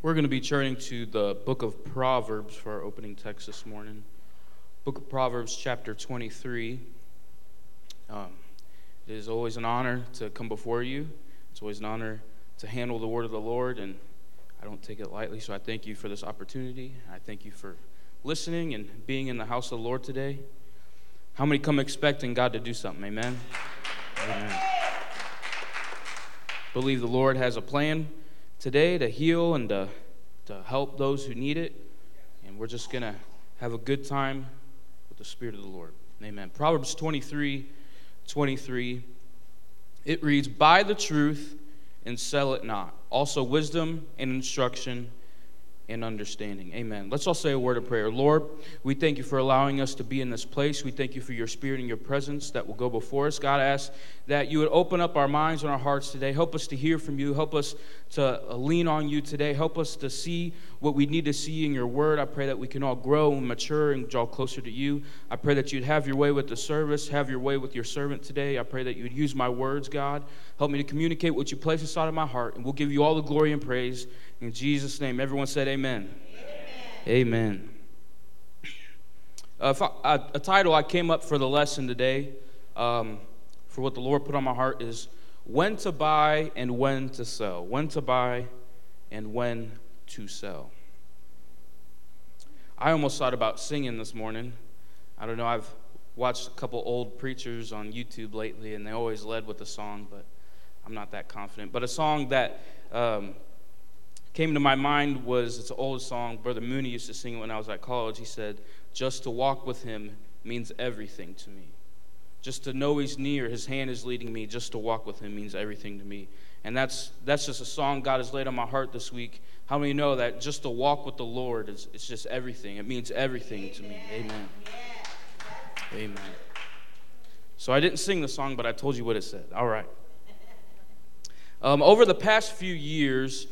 We're going to be turning to the book of Proverbs for our opening text this morning. Book of Proverbs, chapter 23. Um, it is always an honor to come before you. It's always an honor to handle the word of the Lord, and I don't take it lightly. So I thank you for this opportunity. I thank you for listening and being in the house of the Lord today. How many come expecting God to do something? Amen. Amen. Believe the Lord has a plan today to heal and to, to help those who need it. And we're just going to have a good time with the Spirit of the Lord. Amen. Proverbs 23 23. It reads, Buy the truth and sell it not. Also, wisdom and instruction and understanding. Amen. Let's all say a word of prayer. Lord, we thank you for allowing us to be in this place. We thank you for your spirit and your presence that will go before us. God, I ask that you would open up our minds and our hearts today. Help us to hear from you. Help us to uh, lean on you today. Help us to see what we need to see in your word. I pray that we can all grow and mature and draw closer to you. I pray that you'd have your way with the service, have your way with your servant today. I pray that you would use my words, God. Help me to communicate what you place inside of my heart, and we'll give you all the glory and praise. In Jesus' name, everyone said amen. Amen. amen. Uh, I, a title I came up for the lesson today, um, for what the Lord put on my heart, is When to Buy and When to Sell. When to Buy and When to Sell. I almost thought about singing this morning. I don't know, I've watched a couple old preachers on YouTube lately, and they always led with a song, but I'm not that confident. But a song that um, came to my mind was it's an old song. Brother Mooney used to sing when I was at college. He said, Just to walk with him means everything to me. Just to know he's near, his hand is leading me, just to walk with him means everything to me. And that's, that's just a song God has laid on my heart this week. How many know that just to walk with the Lord is it's just everything? It means everything to me. Amen. Amen. So I didn't sing the song, but I told you what it said. All right. Um, over the past few years,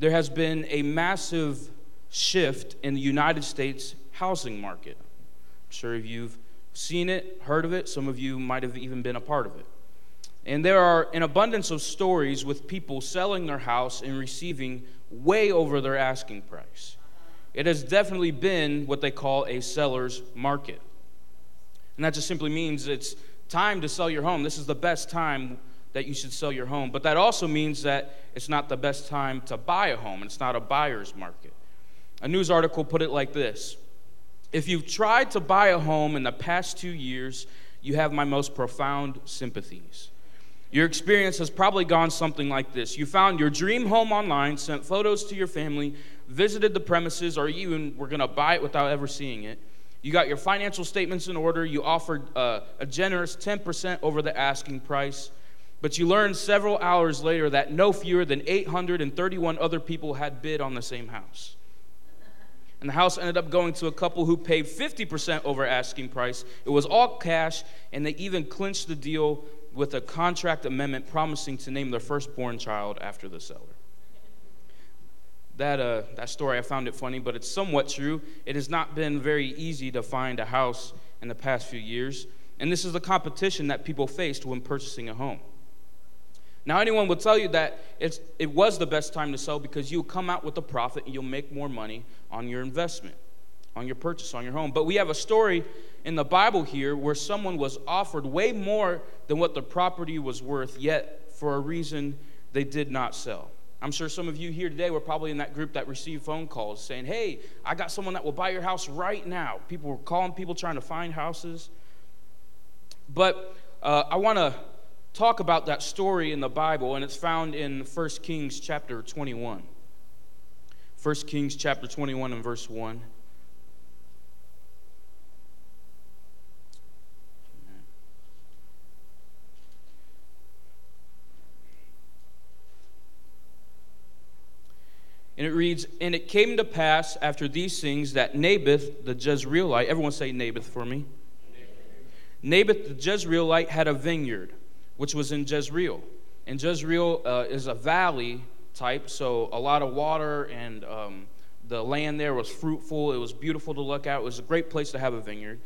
there has been a massive shift in the United States housing market. I'm sure if you've seen it, heard of it, some of you might have even been a part of it. And there are an abundance of stories with people selling their house and receiving way over their asking price. It has definitely been what they call a seller's market. And that just simply means it's time to sell your home. This is the best time that you should sell your home. But that also means that it's not the best time to buy a home. It's not a buyer's market. A news article put it like this If you've tried to buy a home in the past two years, you have my most profound sympathies. Your experience has probably gone something like this You found your dream home online, sent photos to your family, visited the premises, or even were going to buy it without ever seeing it. You got your financial statements in order. You offered uh, a generous 10% over the asking price. But you learned several hours later that no fewer than 831 other people had bid on the same house. And the house ended up going to a couple who paid 50% over asking price. It was all cash, and they even clinched the deal with a contract amendment promising to name their firstborn child after the seller. That, uh, that story, I found it funny, but it's somewhat true. It has not been very easy to find a house in the past few years, and this is the competition that people faced when purchasing a home. Now, anyone will tell you that it's, it was the best time to sell because you'll come out with a profit and you'll make more money on your investment, on your purchase, on your home. But we have a story in the Bible here where someone was offered way more than what the property was worth, yet for a reason they did not sell. I'm sure some of you here today were probably in that group that received phone calls saying, Hey, I got someone that will buy your house right now. People were calling people trying to find houses. But uh, I want to talk about that story in the Bible, and it's found in 1 Kings chapter 21. 1 Kings chapter 21 and verse 1. And it reads, And it came to pass after these things that Naboth the Jezreelite, everyone say Naboth for me. Naboth the Jezreelite had a vineyard which was in Jezreel. And Jezreel uh, is a valley type, so a lot of water and um, the land there was fruitful. It was beautiful to look at. It was a great place to have a vineyard.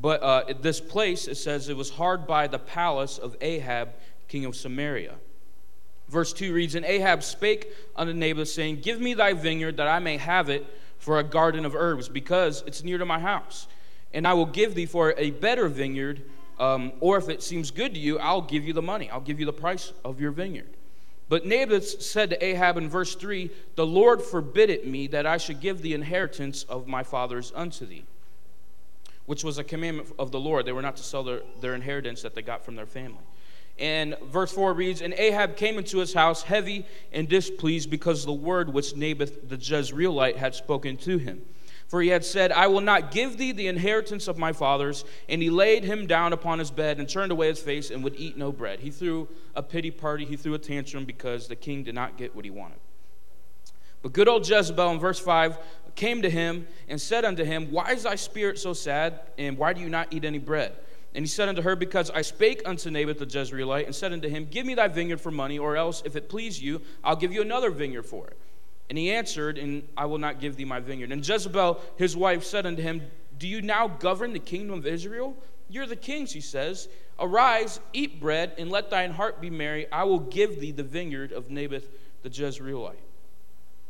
But uh, this place, it says, it was hard by the palace of Ahab, king of Samaria. Verse 2 reads And Ahab spake unto Naboth, saying, Give me thy vineyard, that I may have it for a garden of herbs, because it's near to my house. And I will give thee for a better vineyard, um, or if it seems good to you, I'll give you the money. I'll give you the price of your vineyard. But Naboth said to Ahab in verse 3 The Lord forbid it me that I should give the inheritance of my fathers unto thee, which was a commandment of the Lord. They were not to sell their, their inheritance that they got from their family. And verse 4 reads And Ahab came into his house heavy and displeased because the word which Naboth the Jezreelite had spoken to him. For he had said, I will not give thee the inheritance of my fathers. And he laid him down upon his bed and turned away his face and would eat no bread. He threw a pity party, he threw a tantrum because the king did not get what he wanted. But good old Jezebel in verse 5 came to him and said unto him, Why is thy spirit so sad, and why do you not eat any bread? And he said unto her, Because I spake unto Naboth the Jezreelite, and said unto him, Give me thy vineyard for money, or else, if it please you, I'll give you another vineyard for it. And he answered, And I will not give thee my vineyard. And Jezebel, his wife, said unto him, Do you now govern the kingdom of Israel? You're the king, she says. Arise, eat bread, and let thine heart be merry. I will give thee the vineyard of Naboth the Jezreelite.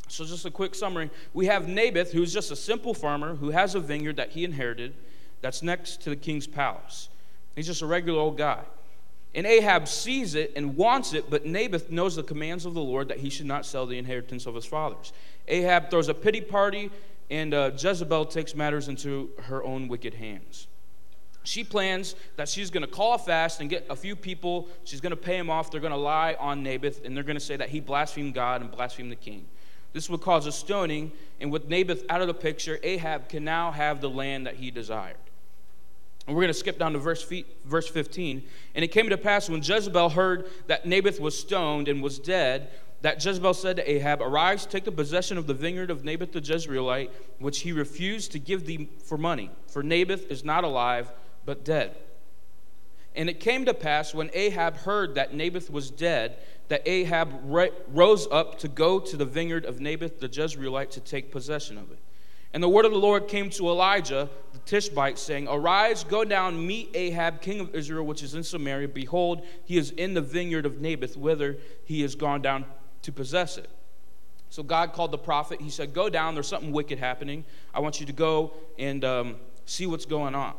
So, just a quick summary. We have Naboth, who's just a simple farmer who has a vineyard that he inherited that's next to the king's palace. He's just a regular old guy. And Ahab sees it and wants it, but Naboth knows the commands of the Lord that he should not sell the inheritance of his fathers. Ahab throws a pity party, and uh, Jezebel takes matters into her own wicked hands. She plans that she's going to call a fast and get a few people. She's going to pay him off. They're going to lie on Naboth, and they're going to say that he blasphemed God and blasphemed the king. This would cause a stoning, and with Naboth out of the picture, Ahab can now have the land that he desired. And we're going to skip down to verse, verse 15. And it came to pass when Jezebel heard that Naboth was stoned and was dead, that Jezebel said to Ahab, Arise, take the possession of the vineyard of Naboth the Jezreelite, which he refused to give thee for money. For Naboth is not alive, but dead. And it came to pass when Ahab heard that Naboth was dead, that Ahab rose up to go to the vineyard of Naboth the Jezreelite to take possession of it. And the word of the Lord came to Elijah the Tishbite, saying, Arise, go down, meet Ahab, king of Israel, which is in Samaria. Behold, he is in the vineyard of Naboth, whither he has gone down to possess it. So God called the prophet. He said, Go down, there's something wicked happening. I want you to go and um, see what's going on.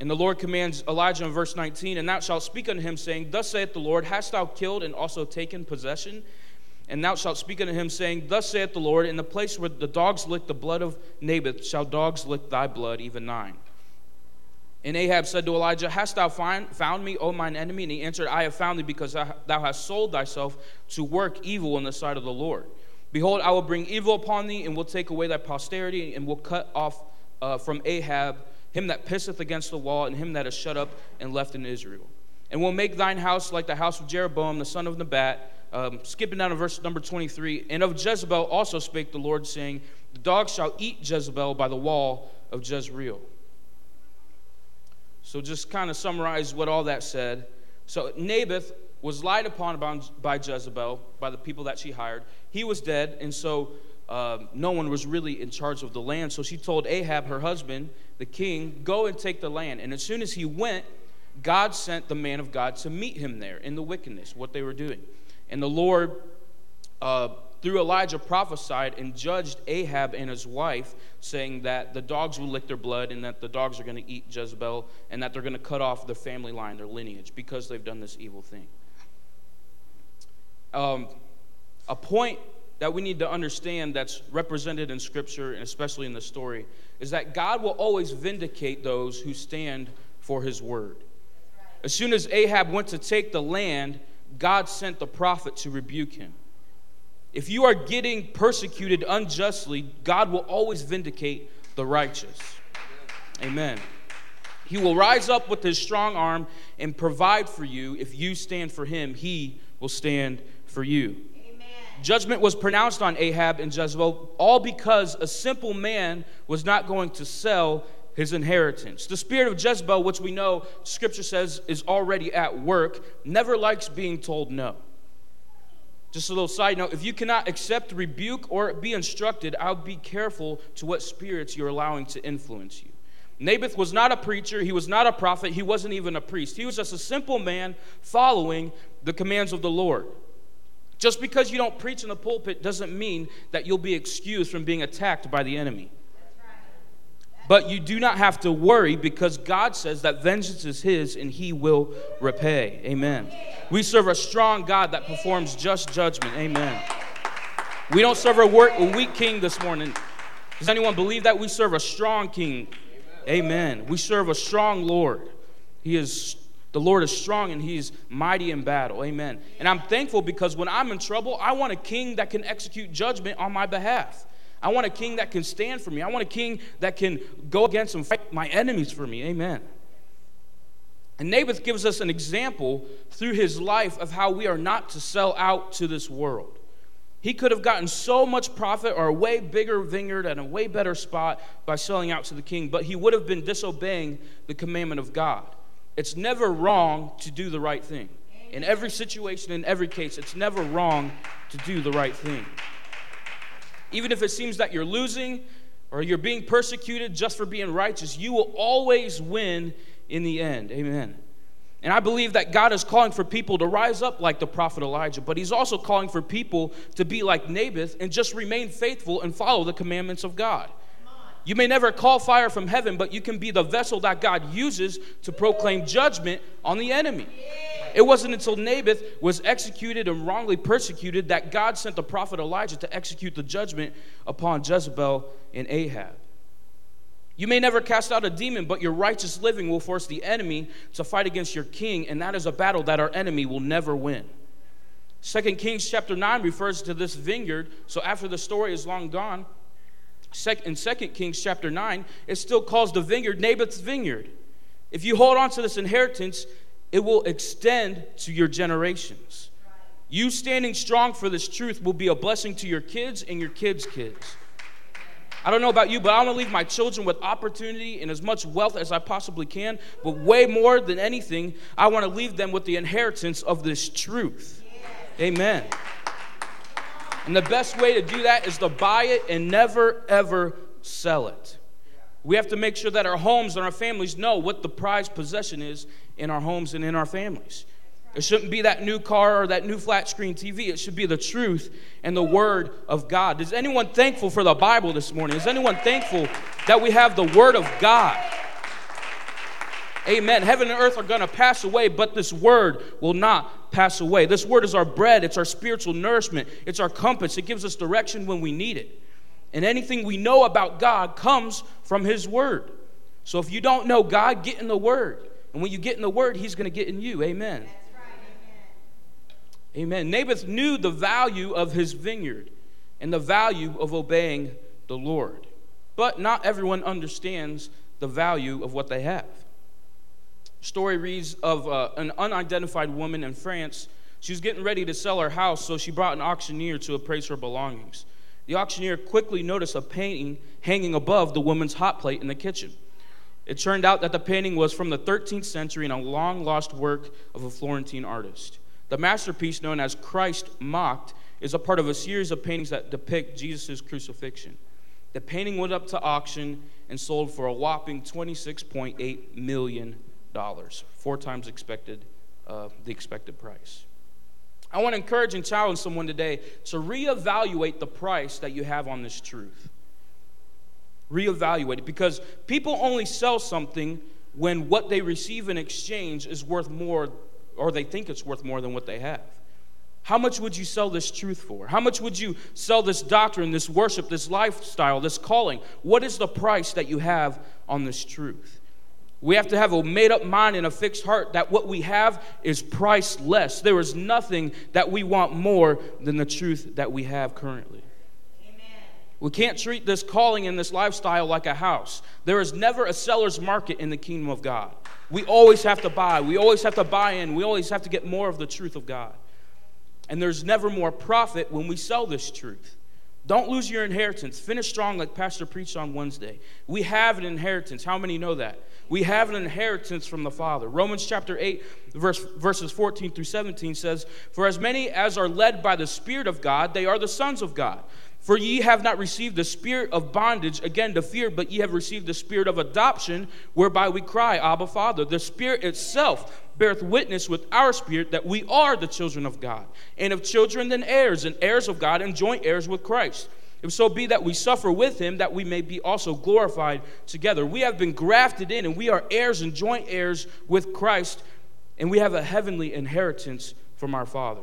And the Lord commands Elijah in verse 19, And thou shalt speak unto him, saying, Thus saith the Lord, Hast thou killed and also taken possession? And thou shalt speak unto him, saying, Thus saith the Lord, In the place where the dogs lick the blood of Naboth, shall dogs lick thy blood, even thine. And Ahab said to Elijah, Hast thou find, found me, O mine enemy? And he answered, I have found thee, because thou hast sold thyself to work evil in the sight of the Lord. Behold, I will bring evil upon thee, and will take away thy posterity, and will cut off uh, from Ahab him that pisseth against the wall, and him that is shut up and left in Israel. And will make thine house like the house of Jeroboam, the son of Nebat um, skipping down to verse number 23. And of Jezebel also spake the Lord, saying, The dogs shall eat Jezebel by the wall of Jezreel. So, just kind of summarize what all that said. So, Naboth was lied upon by Jezebel, by the people that she hired. He was dead, and so uh, no one was really in charge of the land. So she told Ahab, her husband, the king, go and take the land. And as soon as he went, God sent the man of God to meet him there in the wickedness, what they were doing. And the Lord, uh, through Elijah, prophesied and judged Ahab and his wife, saying that the dogs will lick their blood and that the dogs are going to eat Jezebel and that they're going to cut off their family line, their lineage, because they've done this evil thing. Um, a point that we need to understand that's represented in Scripture and especially in the story is that God will always vindicate those who stand for his word. As soon as Ahab went to take the land, God sent the prophet to rebuke him. If you are getting persecuted unjustly, God will always vindicate the righteous. Amen. He will rise up with his strong arm and provide for you. If you stand for him, he will stand for you. Amen. Judgment was pronounced on Ahab and Jezebel, all because a simple man was not going to sell his inheritance. The spirit of Jezebel, which we know scripture says is already at work, never likes being told no. Just a little side note if you cannot accept rebuke or be instructed, I'll be careful to what spirits you're allowing to influence you. Naboth was not a preacher, he was not a prophet, he wasn't even a priest. He was just a simple man following the commands of the Lord. Just because you don't preach in the pulpit doesn't mean that you'll be excused from being attacked by the enemy. But you do not have to worry because God says that vengeance is His and He will repay. Amen. We serve a strong God that performs just judgment. Amen. We don't serve a, weak king this morning. Does anyone believe that? We serve a strong king. Amen. We serve a strong Lord. He is the Lord is strong and he's mighty in battle. Amen. And I'm thankful because when I'm in trouble, I want a king that can execute judgment on my behalf. I want a king that can stand for me. I want a king that can go against and fight my enemies for me. Amen. And Naboth gives us an example through his life of how we are not to sell out to this world. He could have gotten so much profit or a way bigger vineyard and a way better spot by selling out to the king, but he would have been disobeying the commandment of God. It's never wrong to do the right thing. In every situation, in every case, it's never wrong to do the right thing. Even if it seems that you're losing or you're being persecuted just for being righteous, you will always win in the end. Amen. And I believe that God is calling for people to rise up like the prophet Elijah, but He's also calling for people to be like Naboth and just remain faithful and follow the commandments of God. You may never call fire from heaven, but you can be the vessel that God uses to proclaim judgment on the enemy. It wasn't until Naboth was executed and wrongly persecuted that God sent the prophet Elijah to execute the judgment upon Jezebel and Ahab. You may never cast out a demon, but your righteous living will force the enemy to fight against your king, and that is a battle that our enemy will never win. Second Kings chapter 9 refers to this vineyard. So after the story is long gone, in Second Kings chapter 9, it still calls the vineyard Naboth's vineyard. If you hold on to this inheritance, it will extend to your generations. You standing strong for this truth will be a blessing to your kids and your kids' kids. I don't know about you, but I want to leave my children with opportunity and as much wealth as I possibly can. But way more than anything, I want to leave them with the inheritance of this truth. Amen. And the best way to do that is to buy it and never, ever sell it. We have to make sure that our homes and our families know what the prized possession is in our homes and in our families. It shouldn't be that new car or that new flat screen TV. It should be the truth and the Word of God. Is anyone thankful for the Bible this morning? Is anyone thankful that we have the Word of God? Amen. Heaven and earth are going to pass away, but this Word will not pass away. This Word is our bread, it's our spiritual nourishment, it's our compass. It gives us direction when we need it. And anything we know about God comes from His Word. So if you don't know God, get in the Word. And when you get in the Word, He's going to get in you. Amen. Amen. Naboth knew the value of his vineyard and the value of obeying the Lord. But not everyone understands the value of what they have. Story reads of uh, an unidentified woman in France. She was getting ready to sell her house, so she brought an auctioneer to appraise her belongings. The auctioneer quickly noticed a painting hanging above the woman's hot plate in the kitchen. It turned out that the painting was from the 13th century and a long lost work of a Florentine artist. The masterpiece known as Christ Mocked is a part of a series of paintings that depict Jesus' crucifixion. The painting went up to auction and sold for a whopping $26.8 million, four times expected, uh, the expected price. I want to encourage and challenge someone today to reevaluate the price that you have on this truth. Reevaluate it because people only sell something when what they receive in exchange is worth more or they think it's worth more than what they have. How much would you sell this truth for? How much would you sell this doctrine, this worship, this lifestyle, this calling? What is the price that you have on this truth? We have to have a made up mind and a fixed heart that what we have is priceless. There is nothing that we want more than the truth that we have currently. We can't treat this calling and this lifestyle like a house. There is never a seller's market in the kingdom of God. We always have to buy. We always have to buy in. We always have to get more of the truth of God. And there's never more profit when we sell this truth. Don't lose your inheritance. Finish strong, like Pastor preached on Wednesday. We have an inheritance. How many know that? We have an inheritance from the Father. Romans chapter 8, verse, verses 14 through 17 says, For as many as are led by the Spirit of God, they are the sons of God. For ye have not received the spirit of bondage again to fear, but ye have received the spirit of adoption, whereby we cry, Abba, Father. The Spirit itself beareth witness with our spirit that we are the children of God. And of children, then heirs, and heirs of God, and joint heirs with Christ. If so be that we suffer with him, that we may be also glorified together. We have been grafted in, and we are heirs and joint heirs with Christ, and we have a heavenly inheritance from our Father.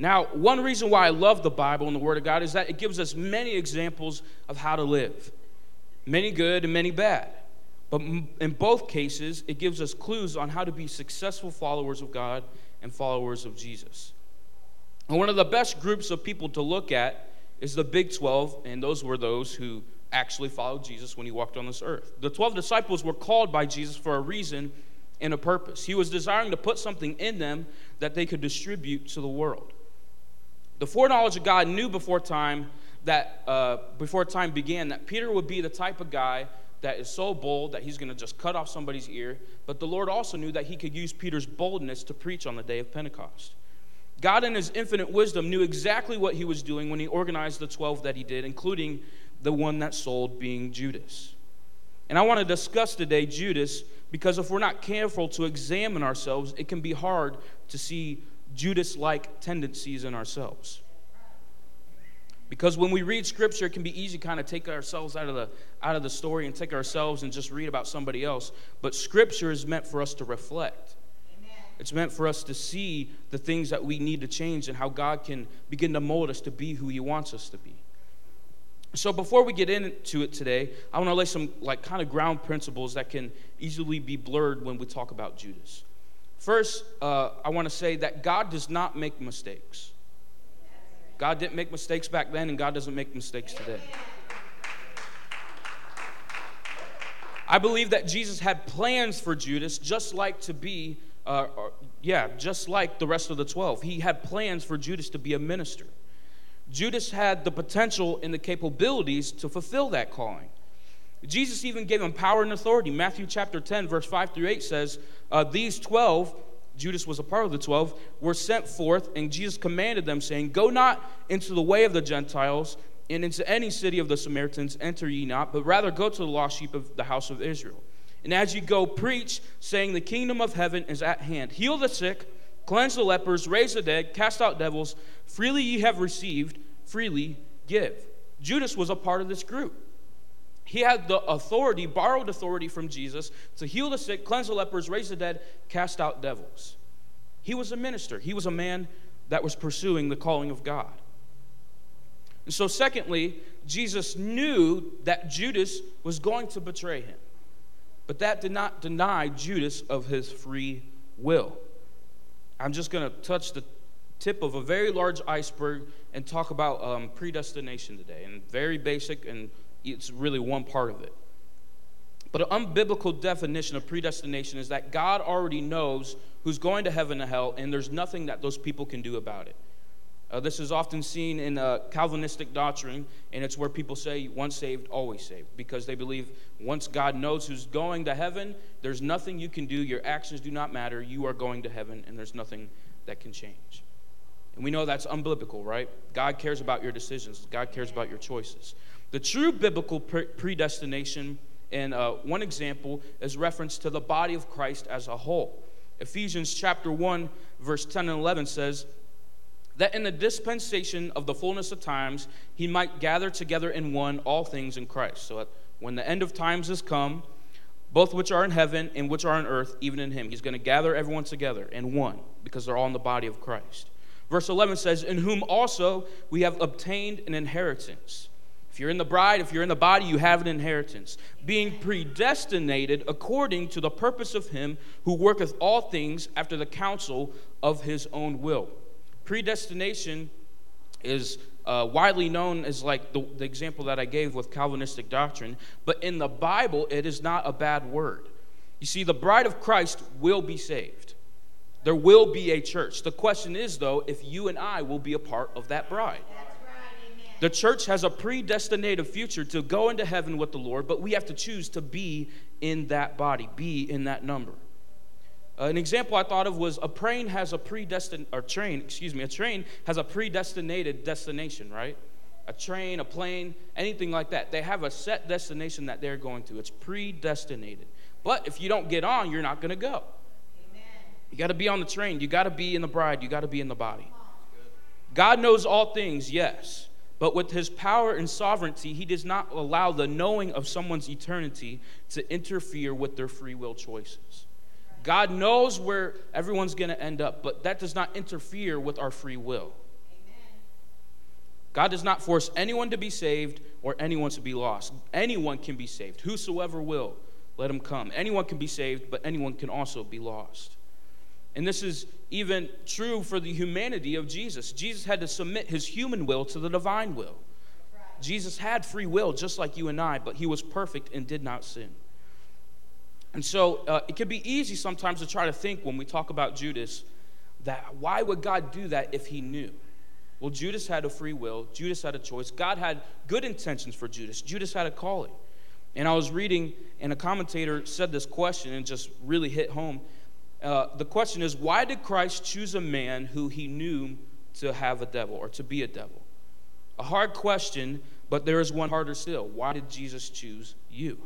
Now, one reason why I love the Bible and the Word of God is that it gives us many examples of how to live, many good and many bad. But in both cases, it gives us clues on how to be successful followers of God and followers of Jesus. And one of the best groups of people to look at is the Big 12, and those were those who actually followed Jesus when he walked on this earth. The 12 disciples were called by Jesus for a reason and a purpose. He was desiring to put something in them that they could distribute to the world. The foreknowledge of God knew before time that uh, before time began that Peter would be the type of guy that is so bold that he's going to just cut off somebody's ear. But the Lord also knew that he could use Peter's boldness to preach on the day of Pentecost. God, in his infinite wisdom, knew exactly what he was doing when he organized the 12 that he did, including the one that sold being Judas. And I want to discuss today Judas because if we're not careful to examine ourselves, it can be hard to see Judas like tendencies in ourselves. Because when we read scripture, it can be easy to kind of take ourselves out of the out of the story and take ourselves and just read about somebody else. But scripture is meant for us to reflect. Amen. It's meant for us to see the things that we need to change and how God can begin to mold us to be who He wants us to be. So before we get into it today, I want to lay some like kind of ground principles that can easily be blurred when we talk about Judas. First, uh, I want to say that God does not make mistakes. God didn't make mistakes back then, and God doesn't make mistakes today. I believe that Jesus had plans for Judas, just like to be, uh, or, yeah, just like the rest of the 12. He had plans for Judas to be a minister. Judas had the potential and the capabilities to fulfill that calling. Jesus even gave him power and authority. Matthew chapter 10, verse 5 through 8 says, uh, These 12, Judas was a part of the 12, were sent forth, and Jesus commanded them, saying, Go not into the way of the Gentiles, and into any city of the Samaritans enter ye not, but rather go to the lost sheep of the house of Israel. And as you go, preach, saying, The kingdom of heaven is at hand. Heal the sick, cleanse the lepers, raise the dead, cast out devils. Freely ye have received, freely give. Judas was a part of this group. He had the authority, borrowed authority from Jesus to heal the sick, cleanse the lepers, raise the dead, cast out devils. He was a minister. He was a man that was pursuing the calling of God. And so, secondly, Jesus knew that Judas was going to betray him. But that did not deny Judas of his free will. I'm just going to touch the tip of a very large iceberg and talk about um, predestination today, and very basic and it's really one part of it. But an unbiblical definition of predestination is that God already knows who's going to heaven and hell, and there's nothing that those people can do about it. Uh, this is often seen in uh, Calvinistic doctrine, and it's where people say, once saved, always saved, because they believe once God knows who's going to heaven, there's nothing you can do, your actions do not matter, you are going to heaven, and there's nothing that can change. And we know that's unbiblical, right? God cares about your decisions, God cares about your choices. The true biblical predestination, and uh, one example, is reference to the body of Christ as a whole. Ephesians chapter 1, verse 10 and 11 says, that in the dispensation of the fullness of times he might gather together in one all things in Christ. So when the end of times has come, both which are in heaven and which are on earth, even in him, he's going to gather everyone together in one because they're all in the body of Christ. Verse 11 says, In whom also we have obtained an inheritance if you're in the bride, if you're in the body, you have an inheritance, being predestinated according to the purpose of him who worketh all things after the counsel of his own will. Predestination is uh, widely known as like the, the example that I gave with Calvinistic doctrine, but in the Bible, it is not a bad word. You see, the bride of Christ will be saved. There will be a church. The question is, though, if you and I will be a part of that bride. The church has a predestinated future to go into heaven with the Lord, but we have to choose to be in that body, be in that number. Uh, an example I thought of was a train has a predestined, or train, excuse me, a train has a predestinated destination, right? A train, a plane, anything like that. They have a set destination that they're going to. It's predestinated. But if you don't get on, you're not going to go. Amen. You got to be on the train. You got to be in the bride. You got to be in the body. God knows all things, yes. But with his power and sovereignty, he does not allow the knowing of someone's eternity to interfere with their free will choices. God knows where everyone's going to end up, but that does not interfere with our free will. God does not force anyone to be saved or anyone to be lost. Anyone can be saved. Whosoever will, let him come. Anyone can be saved, but anyone can also be lost. And this is even true for the humanity of Jesus. Jesus had to submit his human will to the divine will. Jesus had free will just like you and I, but he was perfect and did not sin. And so uh, it can be easy sometimes to try to think when we talk about Judas that why would God do that if he knew? Well, Judas had a free will, Judas had a choice. God had good intentions for Judas, Judas had a calling. And I was reading, and a commentator said this question and just really hit home. Uh, the question is why did Christ choose a man who he knew to have a devil or to be a devil? A hard question, but there is one harder still. Why did Jesus choose you?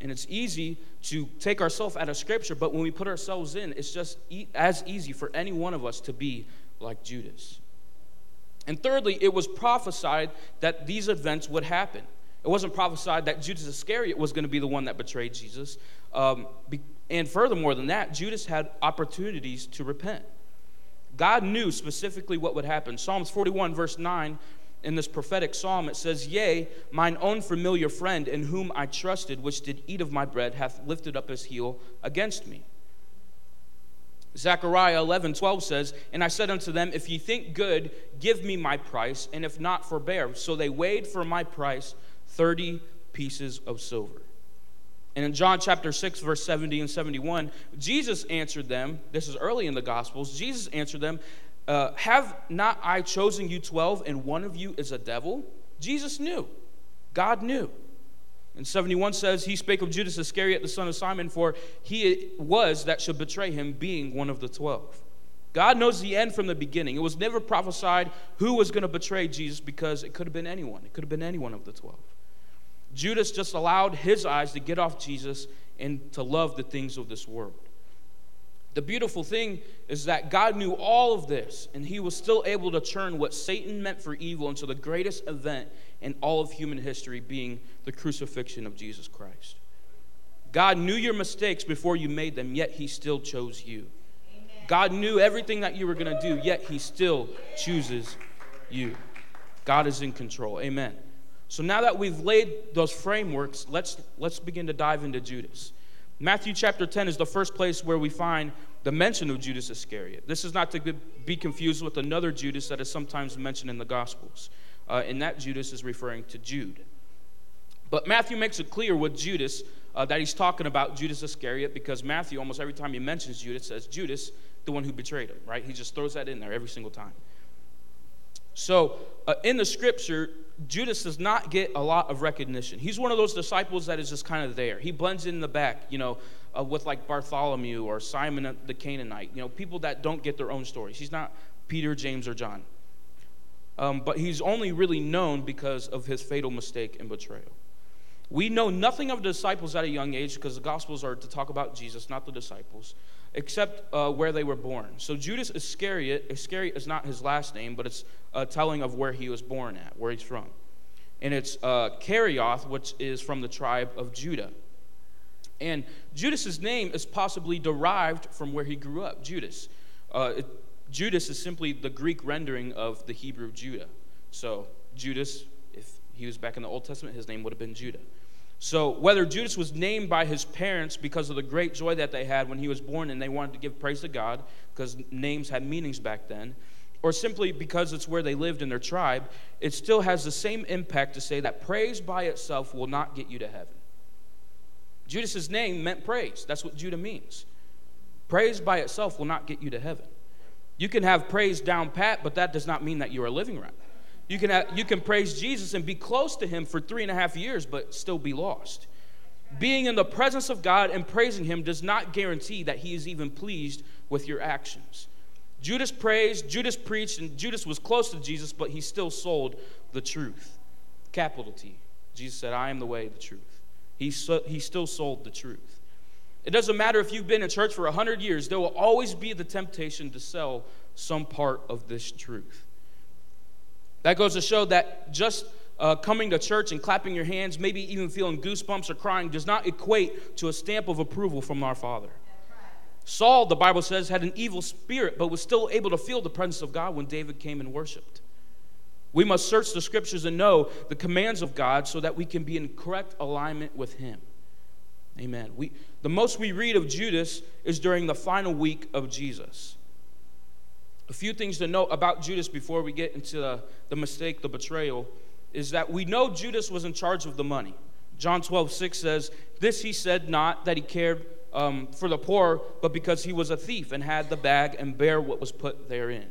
And it's easy to take ourselves out of Scripture, but when we put ourselves in, it's just e- as easy for any one of us to be like Judas. And thirdly, it was prophesied that these events would happen. It wasn't prophesied that Judas Iscariot was going to be the one that betrayed Jesus. Um, and furthermore than that, Judas had opportunities to repent. God knew specifically what would happen. Psalms 41, verse 9 in this prophetic psalm, it says, Yea, mine own familiar friend, in whom I trusted, which did eat of my bread, hath lifted up his heel against me. Zechariah 11, 12 says, And I said unto them, If ye think good, give me my price, and if not, forbear. So they weighed for my price 30 pieces of silver. And in John chapter 6, verse 70 and 71, Jesus answered them, this is early in the Gospels, Jesus answered them, uh, Have not I chosen you 12, and one of you is a devil? Jesus knew. God knew. And 71 says, He spake of Judas Iscariot, the son of Simon, for he it was that should betray him, being one of the 12. God knows the end from the beginning. It was never prophesied who was going to betray Jesus because it could have been anyone. It could have been any one of the 12. Judas just allowed his eyes to get off Jesus and to love the things of this world. The beautiful thing is that God knew all of this, and He was still able to turn what Satan meant for evil into the greatest event in all of human history, being the crucifixion of Jesus Christ. God knew your mistakes before you made them, yet He still chose you. God knew everything that you were going to do, yet He still chooses you. God is in control. Amen. So now that we've laid those frameworks, let's, let's begin to dive into Judas. Matthew chapter 10 is the first place where we find the mention of Judas Iscariot. This is not to be confused with another Judas that is sometimes mentioned in the Gospels. Uh, and that Judas is referring to Jude. But Matthew makes it clear with Judas uh, that he's talking about Judas Iscariot because Matthew, almost every time he mentions Judas, says Judas, the one who betrayed him, right? He just throws that in there every single time. So uh, in the scripture, Judas does not get a lot of recognition. He's one of those disciples that is just kind of there. He blends in the back, you know, uh, with like Bartholomew or Simon the Canaanite, you know, people that don't get their own stories. He's not Peter, James, or John. Um, but he's only really known because of his fatal mistake and betrayal. We know nothing of the disciples at a young age because the Gospels are to talk about Jesus, not the disciples, except uh, where they were born. So Judas Iscariot, Iscariot is not his last name, but it's a telling of where he was born at, where he's from. And it's uh, which is from the tribe of Judah. And Judas's name is possibly derived from where he grew up, Judas. Uh, it, Judas is simply the Greek rendering of the Hebrew Judah. So Judas, if he was back in the Old Testament, his name would have been Judah. So whether Judas was named by his parents because of the great joy that they had when he was born and they wanted to give praise to God, because names had meanings back then, or simply because it's where they lived in their tribe, it still has the same impact to say that praise by itself will not get you to heaven. Judas's name meant praise. That's what Judah means. Praise by itself will not get you to heaven. You can have praise down pat, but that does not mean that you are living right. You can, have, you can praise Jesus and be close to him for three and a half years, but still be lost. Being in the presence of God and praising Him does not guarantee that He is even pleased with your actions. Judas praised, Judas preached, and Judas was close to Jesus, but he still sold the truth. Capital T. Jesus said, I am the way, the truth. He, so, he still sold the truth. It doesn't matter if you've been in church for 100 years, there will always be the temptation to sell some part of this truth. That goes to show that just uh, coming to church and clapping your hands, maybe even feeling goosebumps or crying, does not equate to a stamp of approval from our Father. Saul, the Bible says, had an evil spirit, but was still able to feel the presence of God when David came and worshiped. We must search the scriptures and know the commands of God so that we can be in correct alignment with Him. Amen. We, the most we read of Judas is during the final week of Jesus. A few things to note about Judas before we get into the, the mistake, the betrayal is that we know Judas was in charge of the money. John 12, 6 says, This he said not that he cared um, for the poor, but because he was a thief and had the bag and bare what was put therein.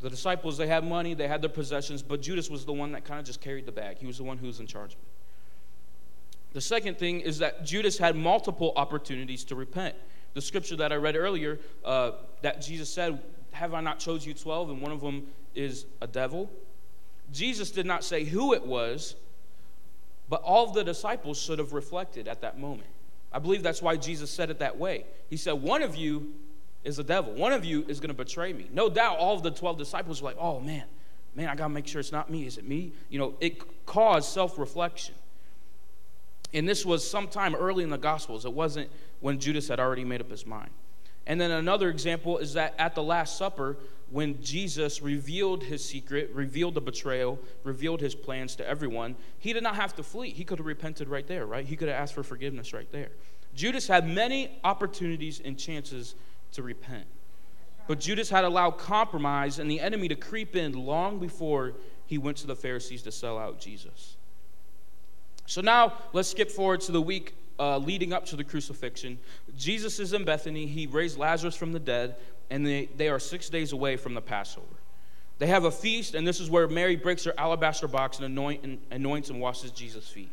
The disciples, they had money, they had their possessions, but Judas was the one that kind of just carried the bag. He was the one who was in charge of it. The second thing is that Judas had multiple opportunities to repent. The scripture that I read earlier, uh, that Jesus said, Have I not chose you 12? And one of them is a devil. Jesus did not say who it was, but all the disciples should have reflected at that moment. I believe that's why Jesus said it that way. He said, One of you is the devil, one of you is going to betray me. No doubt all of the 12 disciples were like, Oh man, man, I got to make sure it's not me. Is it me? You know, it caused self reflection. And this was sometime early in the Gospels. It wasn't when Judas had already made up his mind. And then another example is that at the Last Supper, when Jesus revealed his secret, revealed the betrayal, revealed his plans to everyone, he did not have to flee. He could have repented right there, right? He could have asked for forgiveness right there. Judas had many opportunities and chances to repent. But Judas had allowed compromise and the enemy to creep in long before he went to the Pharisees to sell out Jesus. So now let's skip forward to the week uh, leading up to the crucifixion. Jesus is in Bethany. He raised Lazarus from the dead and they, they are six days away from the Passover. They have a feast, and this is where Mary breaks her alabaster box and, anoint, and anoints and washes Jesus' feet.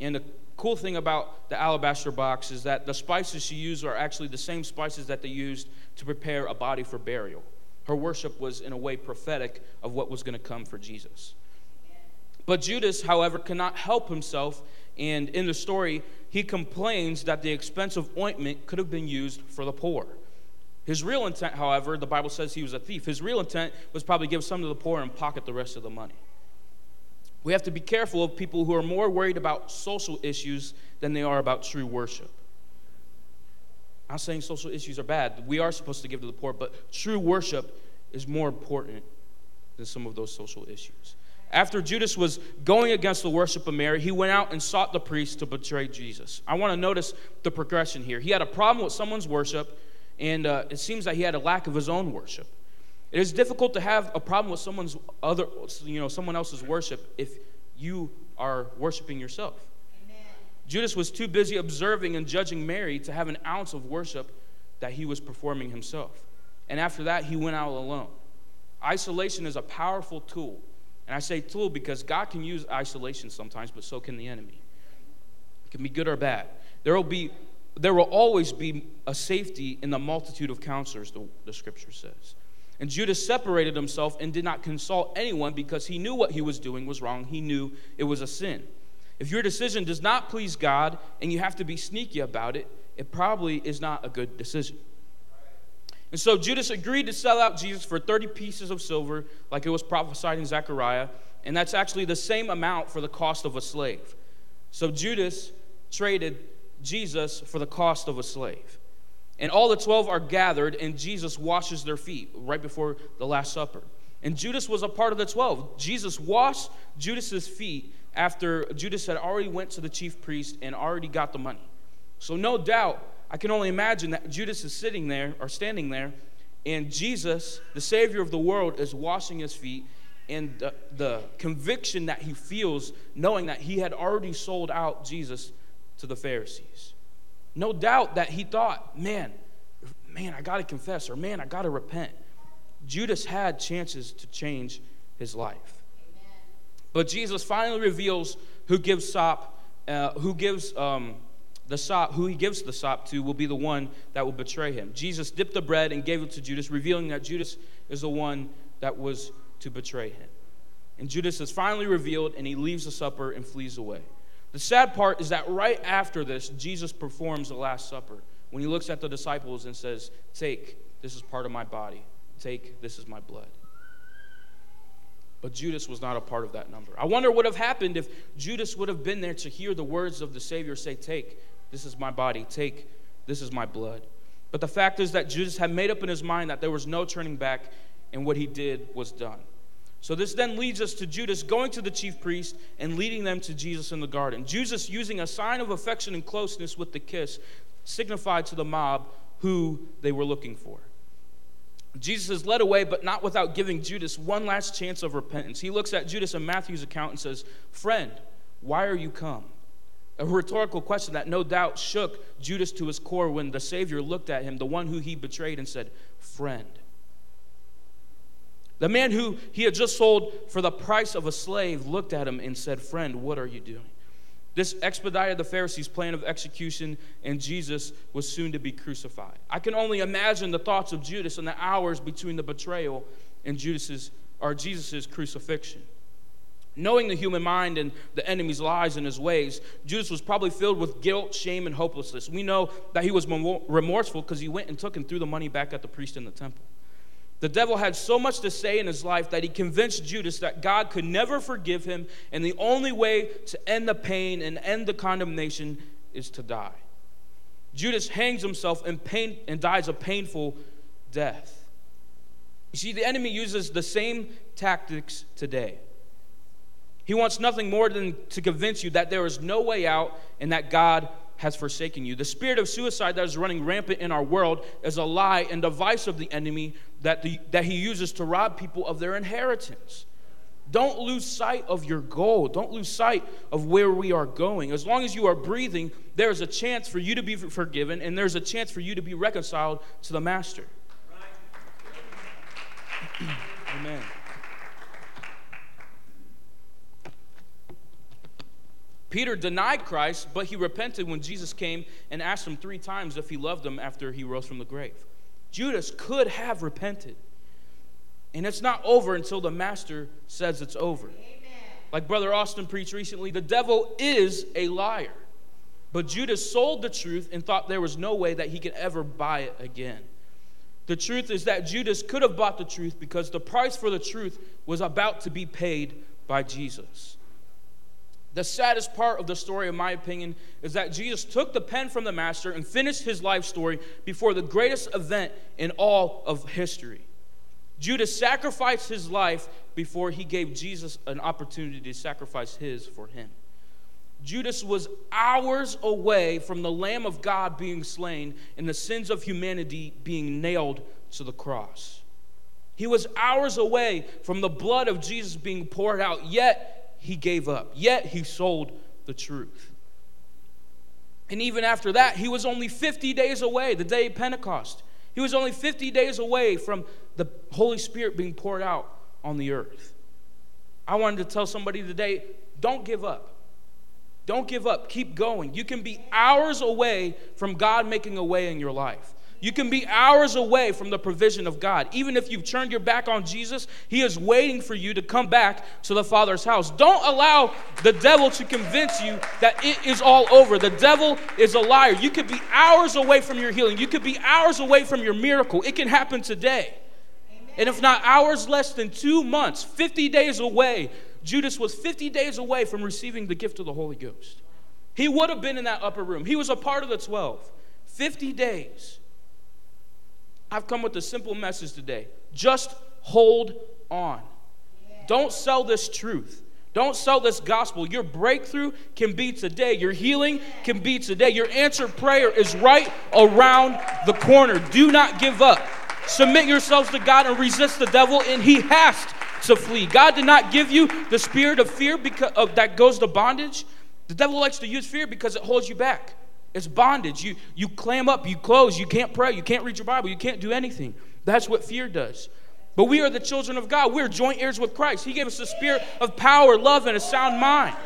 And the cool thing about the alabaster box is that the spices she used are actually the same spices that they used to prepare a body for burial. Her worship was, in a way, prophetic of what was going to come for Jesus. But Judas, however, cannot help himself, and in the story, he complains that the expensive ointment could have been used for the poor. His real intent, however, the Bible says he was a thief. His real intent was probably give some to the poor and pocket the rest of the money. We have to be careful of people who are more worried about social issues than they are about true worship. I'm not saying social issues are bad. We are supposed to give to the poor, but true worship is more important than some of those social issues. After Judas was going against the worship of Mary, he went out and sought the priest to betray Jesus. I want to notice the progression here. He had a problem with someone's worship and uh, it seems that he had a lack of his own worship. It is difficult to have a problem with someone's other, you know, someone else's worship if you are worshiping yourself. Amen. Judas was too busy observing and judging Mary to have an ounce of worship that he was performing himself. And after that, he went out alone. Isolation is a powerful tool. And I say tool because God can use isolation sometimes, but so can the enemy. It can be good or bad. There will be there will always be a safety in the multitude of counselors, the, the scripture says. And Judas separated himself and did not consult anyone because he knew what he was doing was wrong. He knew it was a sin. If your decision does not please God and you have to be sneaky about it, it probably is not a good decision. And so Judas agreed to sell out Jesus for 30 pieces of silver, like it was prophesied in Zechariah, and that's actually the same amount for the cost of a slave. So Judas traded Jesus for the cost of a slave. And all the 12 are gathered, and Jesus washes their feet right before the Last Supper. And Judas was a part of the 12. Jesus washed Judas's feet after Judas had already went to the chief priest and already got the money. So no doubt, I can only imagine that Judas is sitting there or standing there, and Jesus, the Savior of the world, is washing his feet, and the, the conviction that he feels knowing that he had already sold out Jesus to the Pharisees. No doubt that he thought, man, man, I got to confess, or man, I got to repent. Judas had chances to change his life. Amen. But Jesus finally reveals who gives sop, uh, who gives um, the sop, who he gives the sop to, will be the one that will betray him. Jesus dipped the bread and gave it to Judas, revealing that Judas is the one that was to betray him. And Judas is finally revealed, and he leaves the supper and flees away. The sad part is that right after this, Jesus performs the Last Supper when he looks at the disciples and says, Take, this is part of my body. Take, this is my blood. But Judas was not a part of that number. I wonder what would have happened if Judas would have been there to hear the words of the Savior say, Take, this is my body. Take, this is my blood. But the fact is that Judas had made up in his mind that there was no turning back, and what he did was done. So this then leads us to Judas going to the chief priest and leading them to Jesus in the garden. Judas using a sign of affection and closeness with the kiss signified to the mob who they were looking for. Jesus is led away, but not without giving Judas one last chance of repentance. He looks at Judas in Matthew's account and says, Friend, why are you come? A rhetorical question that no doubt shook Judas to his core when the Savior looked at him, the one who he betrayed, and said, Friend. The man who he had just sold for the price of a slave looked at him and said, Friend, what are you doing? This expedited the Pharisees' plan of execution, and Jesus was soon to be crucified. I can only imagine the thoughts of Judas in the hours between the betrayal and Judas's or Jesus' crucifixion. Knowing the human mind and the enemy's lies and his ways, Judas was probably filled with guilt, shame, and hopelessness. We know that he was remorseful because he went and took and threw the money back at the priest in the temple. The devil had so much to say in his life that he convinced Judas that God could never forgive him, and the only way to end the pain and end the condemnation is to die. Judas hangs himself and, pain, and dies a painful death. You see, the enemy uses the same tactics today. He wants nothing more than to convince you that there is no way out and that God has forsaken you. The spirit of suicide that is running rampant in our world is a lie and device of the enemy that, the, that he uses to rob people of their inheritance. Don't lose sight of your goal. Don't lose sight of where we are going. As long as you are breathing, there's a chance for you to be forgiven and there's a chance for you to be reconciled to the Master. Amen. Peter denied Christ, but he repented when Jesus came and asked him three times if he loved him after he rose from the grave. Judas could have repented. And it's not over until the master says it's over. Amen. Like Brother Austin preached recently, the devil is a liar. But Judas sold the truth and thought there was no way that he could ever buy it again. The truth is that Judas could have bought the truth because the price for the truth was about to be paid by Jesus. The saddest part of the story, in my opinion, is that Jesus took the pen from the master and finished his life story before the greatest event in all of history. Judas sacrificed his life before he gave Jesus an opportunity to sacrifice his for him. Judas was hours away from the Lamb of God being slain and the sins of humanity being nailed to the cross. He was hours away from the blood of Jesus being poured out, yet he gave up, yet he sold the truth. And even after that, he was only 50 days away, the day of Pentecost. He was only 50 days away from the Holy Spirit being poured out on the earth. I wanted to tell somebody today don't give up. Don't give up. Keep going. You can be hours away from God making a way in your life. You can be hours away from the provision of God. Even if you've turned your back on Jesus, He is waiting for you to come back to the Father's house. Don't allow the devil to convince you that it is all over. The devil is a liar. You could be hours away from your healing, you could be hours away from your miracle. It can happen today. And if not hours, less than two months, 50 days away, Judas was 50 days away from receiving the gift of the Holy Ghost. He would have been in that upper room. He was a part of the 12. 50 days. I've come with a simple message today. Just hold on. Don't sell this truth. Don't sell this gospel. Your breakthrough can be today. Your healing can be today. Your answered prayer is right around the corner. Do not give up. Submit yourselves to God and resist the devil, and he has to flee. God did not give you the spirit of fear because of, that goes to bondage. The devil likes to use fear because it holds you back. It's bondage. You, you clam up, you close, you can't pray, you can't read your Bible, you can't do anything. That's what fear does. But we are the children of God. We're joint heirs with Christ. He gave us the spirit of power, love, and a sound mind.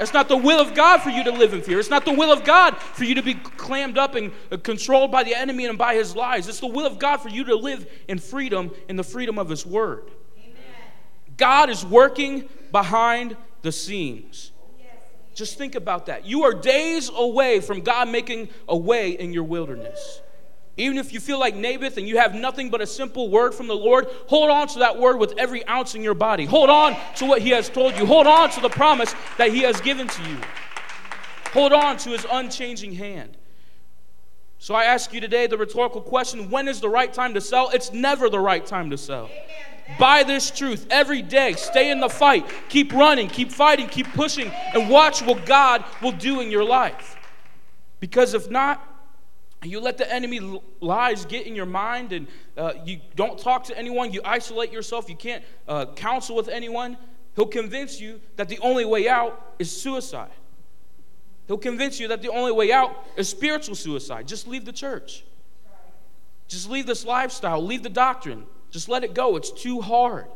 It's not the will of God for you to live in fear. It's not the will of God for you to be clammed up and controlled by the enemy and by his lies. It's the will of God for you to live in freedom, in the freedom of his word. Amen. God is working behind the scenes. Just think about that. You are days away from God making a way in your wilderness. Even if you feel like Naboth and you have nothing but a simple word from the Lord, hold on to that word with every ounce in your body. Hold on to what He has told you. Hold on to the promise that He has given to you. Hold on to His unchanging hand. So I ask you today the rhetorical question when is the right time to sell? It's never the right time to sell. Buy this truth every day. Stay in the fight. Keep running, keep fighting, keep pushing, and watch what God will do in your life. Because if not, you let the enemy lies get in your mind and uh, you don't talk to anyone, you isolate yourself, you can't uh, counsel with anyone. He'll convince you that the only way out is suicide. He'll convince you that the only way out is spiritual suicide. Just leave the church. Just leave this lifestyle, leave the doctrine. Just let it go. It's too hard.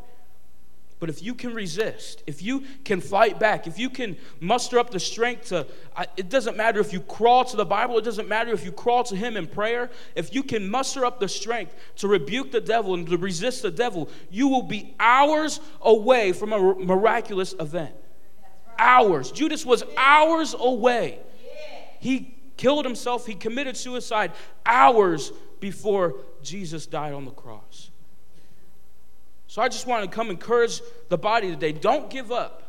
But if you can resist, if you can fight back, if you can muster up the strength to, it doesn't matter if you crawl to the Bible, it doesn't matter if you crawl to Him in prayer, if you can muster up the strength to rebuke the devil and to resist the devil, you will be hours away from a miraculous event. Hours. Judas was hours away. He killed himself, he committed suicide hours before Jesus died on the cross. So I just want to come encourage the body today. Don't give up.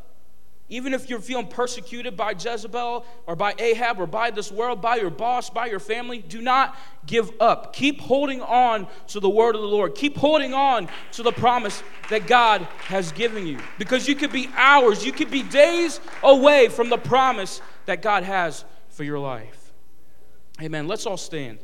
Even if you're feeling persecuted by Jezebel or by Ahab or by this world, by your boss, by your family, do not give up. Keep holding on to the word of the Lord. Keep holding on to the promise that God has given you. Because you could be hours, you could be days away from the promise that God has for your life. Amen. Let's all stand.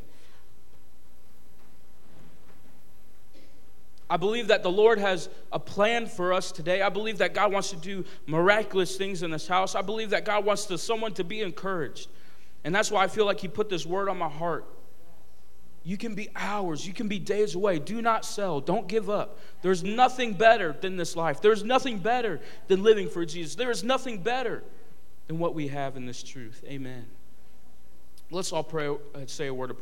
I believe that the Lord has a plan for us today. I believe that God wants to do miraculous things in this house. I believe that God wants to, someone to be encouraged. And that's why I feel like He put this word on my heart. You can be hours, you can be days away. Do not sell. Don't give up. There's nothing better than this life. There's nothing better than living for Jesus. There is nothing better than what we have in this truth. Amen. Let's all pray and say a word of prayer.